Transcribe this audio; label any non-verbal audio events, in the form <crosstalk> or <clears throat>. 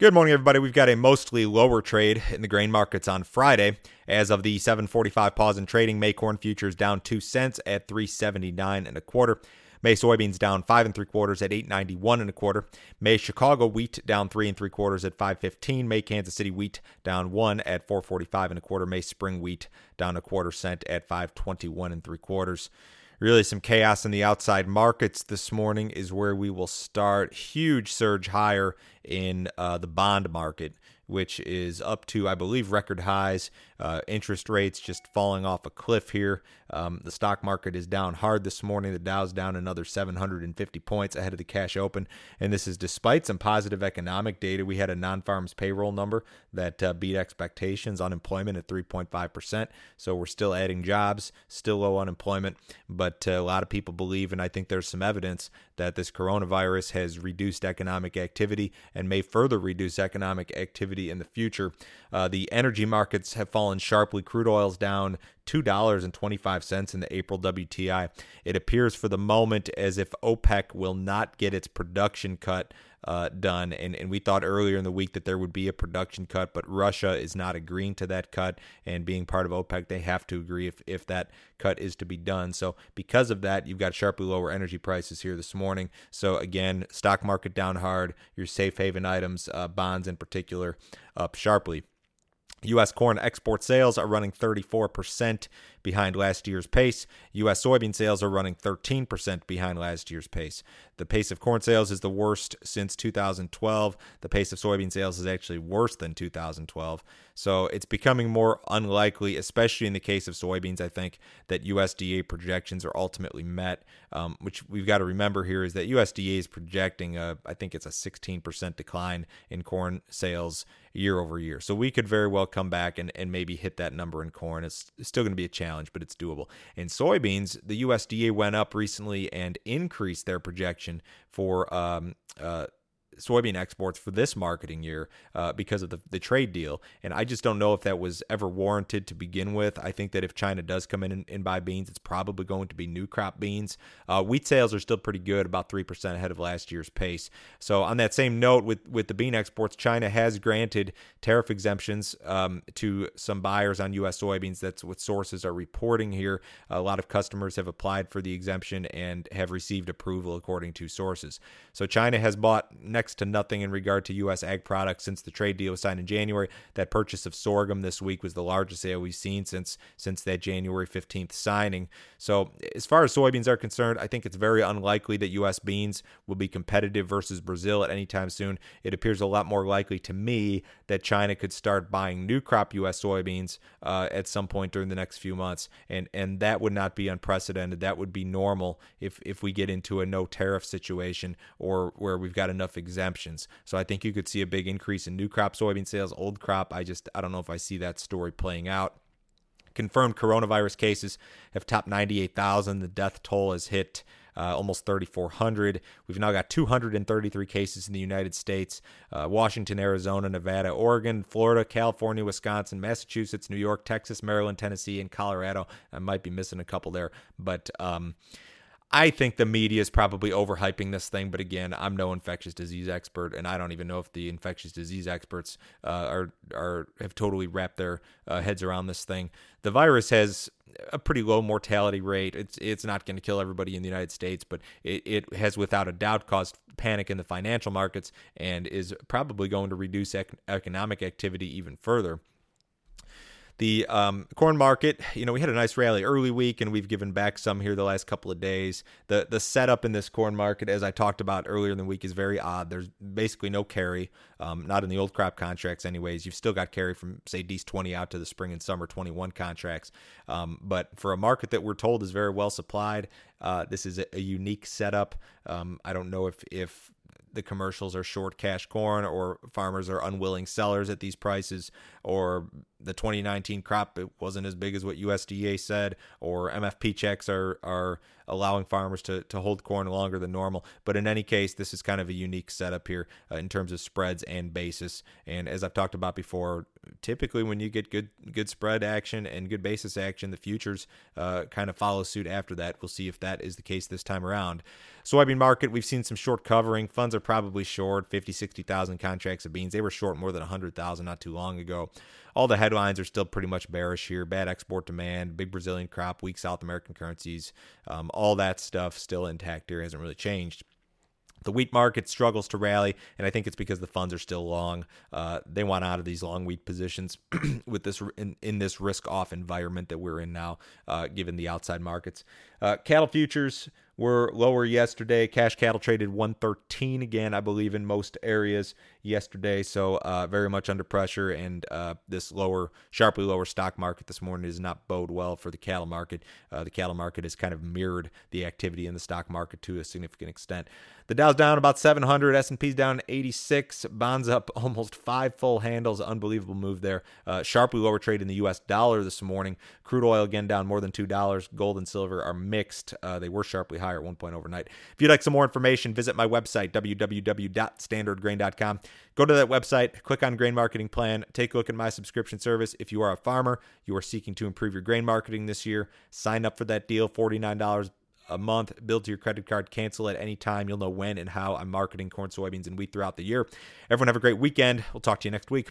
Good morning, everybody. We've got a mostly lower trade in the grain markets on Friday. As of the 7:45 pause in trading, May corn futures down two cents at 379 and a quarter. May soybeans down five and three quarters at 891 and a quarter. May Chicago wheat down three and three quarters at 515. May Kansas City wheat down one at 445 and a quarter. May spring wheat down a quarter cent at 521 and three quarters really some chaos in the outside markets this morning is where we will start. Huge surge higher in uh, the bond market which is up to, I believe, record highs. Uh, interest rates just falling off a cliff here. Um, the stock market is down hard this morning. The Dow's down another 750 points ahead of the cash open. And this is despite some positive economic data. We had a non farms payroll number that uh, beat expectations, unemployment at 3.5%. So we're still adding jobs, still low unemployment. But uh, a lot of people believe, and I think there's some evidence that this coronavirus has reduced economic activity and may further reduce economic activity in the future. Uh, the energy markets have fallen sharply. Crude oil's down $2.25 in the April WTI. It appears for the moment as if OPEC will not get its production cut uh, done. And, and we thought earlier in the week that there would be a production cut, but Russia is not agreeing to that cut. And being part of OPEC, they have to agree if, if that cut is to be done. So, because of that, you've got sharply lower energy prices here this morning. So, again, stock market down hard, your safe haven items, uh, bonds in particular, up sharply. U.S. corn export sales are running 34% behind last year's pace. U.S. soybean sales are running 13% behind last year's pace. The pace of corn sales is the worst since 2012. The pace of soybean sales is actually worse than 2012. So it's becoming more unlikely, especially in the case of soybeans, I think, that USDA projections are ultimately met. Um, which we've got to remember here is that USDA is projecting, a, I think it's a 16% decline in corn sales year over year. So we could very well come back and, and maybe hit that number in corn. It's, it's still going to be a challenge, but it's doable. In soybeans, the USDA went up recently and increased their projection for um, uh, soybean exports for this marketing year uh, because of the, the trade deal. And I just don't know if that was ever warranted to begin with. I think that if China does come in and, and buy beans, it's probably going to be new crop beans. Uh, wheat sales are still pretty good, about 3% ahead of last year's pace. So, on that same note, with, with the bean exports, China has granted tariff exemptions um, to some buyers on U.S. soybeans. That's what sources are reporting here. A lot of customers have applied for the exemption and have received approval, according to sources. So, China has bought next next to nothing in regard to U.S. ag products since the trade deal was signed in January. That purchase of sorghum this week was the largest sale we've seen since since that January 15th signing. So, as far as soybeans are concerned, I think it's very unlikely that U.S. beans will be competitive versus Brazil at any time soon. It appears a lot more likely to me that China could start buying new crop U.S. soybeans uh, at some point during the next few months, and and that would not be unprecedented. That would be normal if if we get into a no tariff situation or where we've got enough exemptions. So I think you could see a big increase in new crop soybean sales, old crop. I just I don't know if I see that story playing out. Confirmed coronavirus cases have topped 98,000. The death toll has hit uh, almost 3,400. We've now got 233 cases in the United States uh, Washington, Arizona, Nevada, Oregon, Florida, California, Wisconsin, Massachusetts, New York, Texas, Maryland, Tennessee, and Colorado. I might be missing a couple there, but. Um, I think the media is probably overhyping this thing, but again, I'm no infectious disease expert, and I don't even know if the infectious disease experts uh, are are have totally wrapped their uh, heads around this thing. The virus has a pretty low mortality rate. It's it's not going to kill everybody in the United States, but it, it has without a doubt caused panic in the financial markets and is probably going to reduce ec- economic activity even further. The um, corn market, you know, we had a nice rally early week, and we've given back some here the last couple of days. The the setup in this corn market, as I talked about earlier in the week, is very odd. There's basically no carry, um, not in the old crop contracts, anyways. You've still got carry from say DEES 20 out to the spring and summer 21 contracts, um, but for a market that we're told is very well supplied, uh, this is a, a unique setup. Um, I don't know if if the commercials are short cash corn or farmers are unwilling sellers at these prices or the 2019 crop it wasn't as big as what USDA said or MFP checks are are allowing farmers to to hold corn longer than normal but in any case this is kind of a unique setup here uh, in terms of spreads and basis and as I've talked about before typically when you get good good spread action and good basis action, the futures uh, kind of follow suit after that. We'll see if that is the case this time around. Soybean market, we've seen some short covering. Funds are probably short 50, 60,000 contracts of beans. They were short more than 100,000 not too long ago. All the headlines are still pretty much bearish here. Bad export demand, big Brazilian crop, weak South American currencies, um, all that stuff still intact here, hasn't really changed. The wheat market struggles to rally, and I think it's because the funds are still long. Uh, they want out of these long wheat positions <clears throat> with this in, in this risk-off environment that we're in now, uh, given the outside markets. Uh, cattle futures were lower yesterday. Cash cattle traded 113 again, I believe, in most areas yesterday. So uh, very much under pressure, and uh, this lower, sharply lower stock market this morning does not bode well for the cattle market. Uh, the cattle market has kind of mirrored the activity in the stock market to a significant extent. The Dow's down about 700, S&P's down 86, bonds up <laughs> almost five full handles. Unbelievable move there. Uh, sharply lower trade in the U.S. dollar this morning. Crude oil again down more than two dollars. Gold and silver are mixed. Uh, they were sharply higher at one point overnight. If you'd like some more information, visit my website www.standardgrain.com. Go to that website, click on Grain Marketing Plan, take a look at my subscription service. If you are a farmer, you are seeking to improve your grain marketing this year, sign up for that deal, $49 a month, billed to your credit card, cancel at any time. You'll know when and how I'm marketing corn, soybeans, and wheat throughout the year. Everyone have a great weekend. We'll talk to you next week.